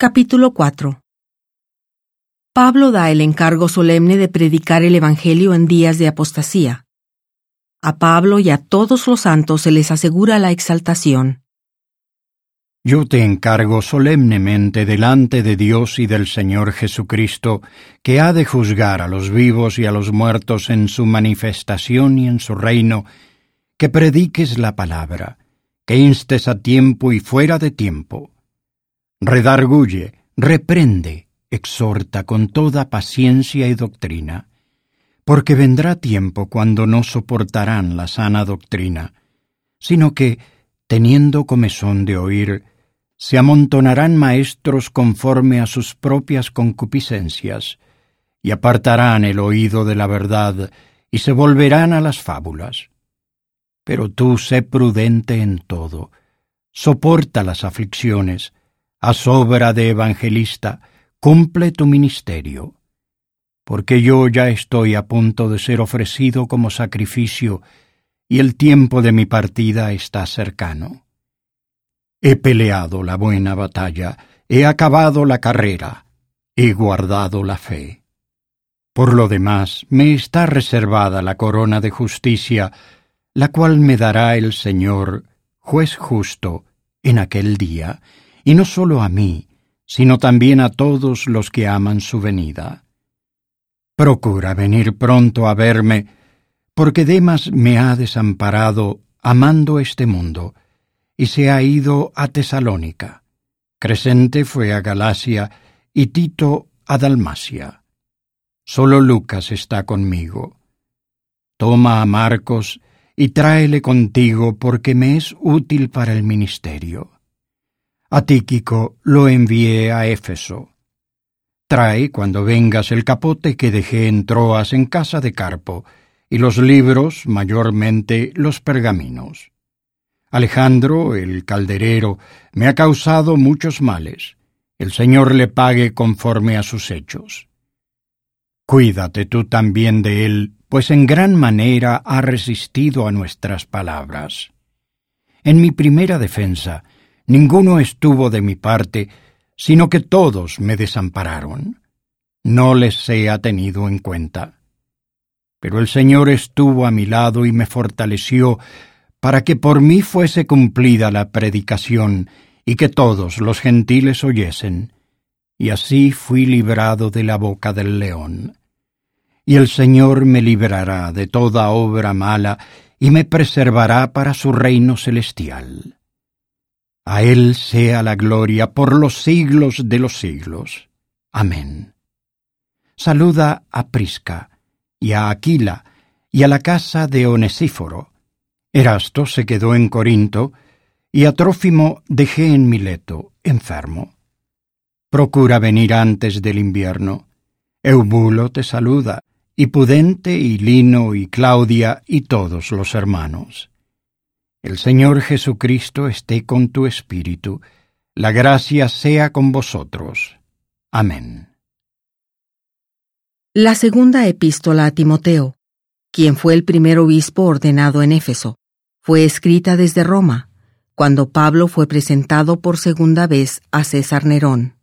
Capítulo 4 Pablo da el encargo solemne de predicar el Evangelio en días de apostasía. A Pablo y a todos los santos se les asegura la exaltación. Yo te encargo solemnemente delante de Dios y del Señor Jesucristo, que ha de juzgar a los vivos y a los muertos en su manifestación y en su reino, que prediques la palabra, que instes a tiempo y fuera de tiempo. Redarguye, reprende, exhorta con toda paciencia y doctrina, porque vendrá tiempo cuando no soportarán la sana doctrina, sino que, teniendo comezón de oír, se amontonarán maestros conforme a sus propias concupiscencias, y apartarán el oído de la verdad, y se volverán a las fábulas. Pero tú sé prudente en todo, soporta las aflicciones, a sobra de evangelista, cumple tu ministerio, porque yo ya estoy a punto de ser ofrecido como sacrificio, y el tiempo de mi partida está cercano. He peleado la buena batalla, he acabado la carrera, he guardado la fe. Por lo demás, me está reservada la corona de justicia, la cual me dará el Señor, juez justo, en aquel día, y no sólo a mí, sino también a todos los que aman su venida. Procura venir pronto a verme, porque Demas me ha desamparado amando este mundo, y se ha ido a Tesalónica. Crescente fue a Galacia y Tito a Dalmacia. Solo Lucas está conmigo. Toma a Marcos y tráele contigo porque me es útil para el ministerio. A Tíquico lo envié a Éfeso. Trae, cuando vengas, el capote que dejé en Troas en casa de Carpo, y los libros, mayormente los pergaminos. Alejandro, el calderero, me ha causado muchos males. El Señor le pague conforme a sus hechos. Cuídate tú también de él, pues en gran manera ha resistido a nuestras palabras. En mi primera defensa, ninguno estuvo de mi parte, sino que todos me desampararon. No les sea tenido en cuenta. Pero el Señor estuvo a mi lado y me fortaleció para que por mí fuese cumplida la predicación y que todos los gentiles oyesen. Y así fui librado de la boca del león. Y el Señor me librará de toda obra mala y me preservará para su reino celestial. A Él sea la gloria por los siglos de los siglos. Amén. Saluda a Prisca y a Aquila y a la casa de Onesíforo, Erasto se quedó en Corinto y a Trófimo dejé en Mileto, enfermo. Procura venir antes del invierno. Eubulo te saluda, y Pudente y Lino y Claudia y todos los hermanos. El Señor Jesucristo esté con tu espíritu, la gracia sea con vosotros. Amén. La segunda epístola a Timoteo quien fue el primer obispo ordenado en Éfeso. Fue escrita desde Roma, cuando Pablo fue presentado por segunda vez a César Nerón.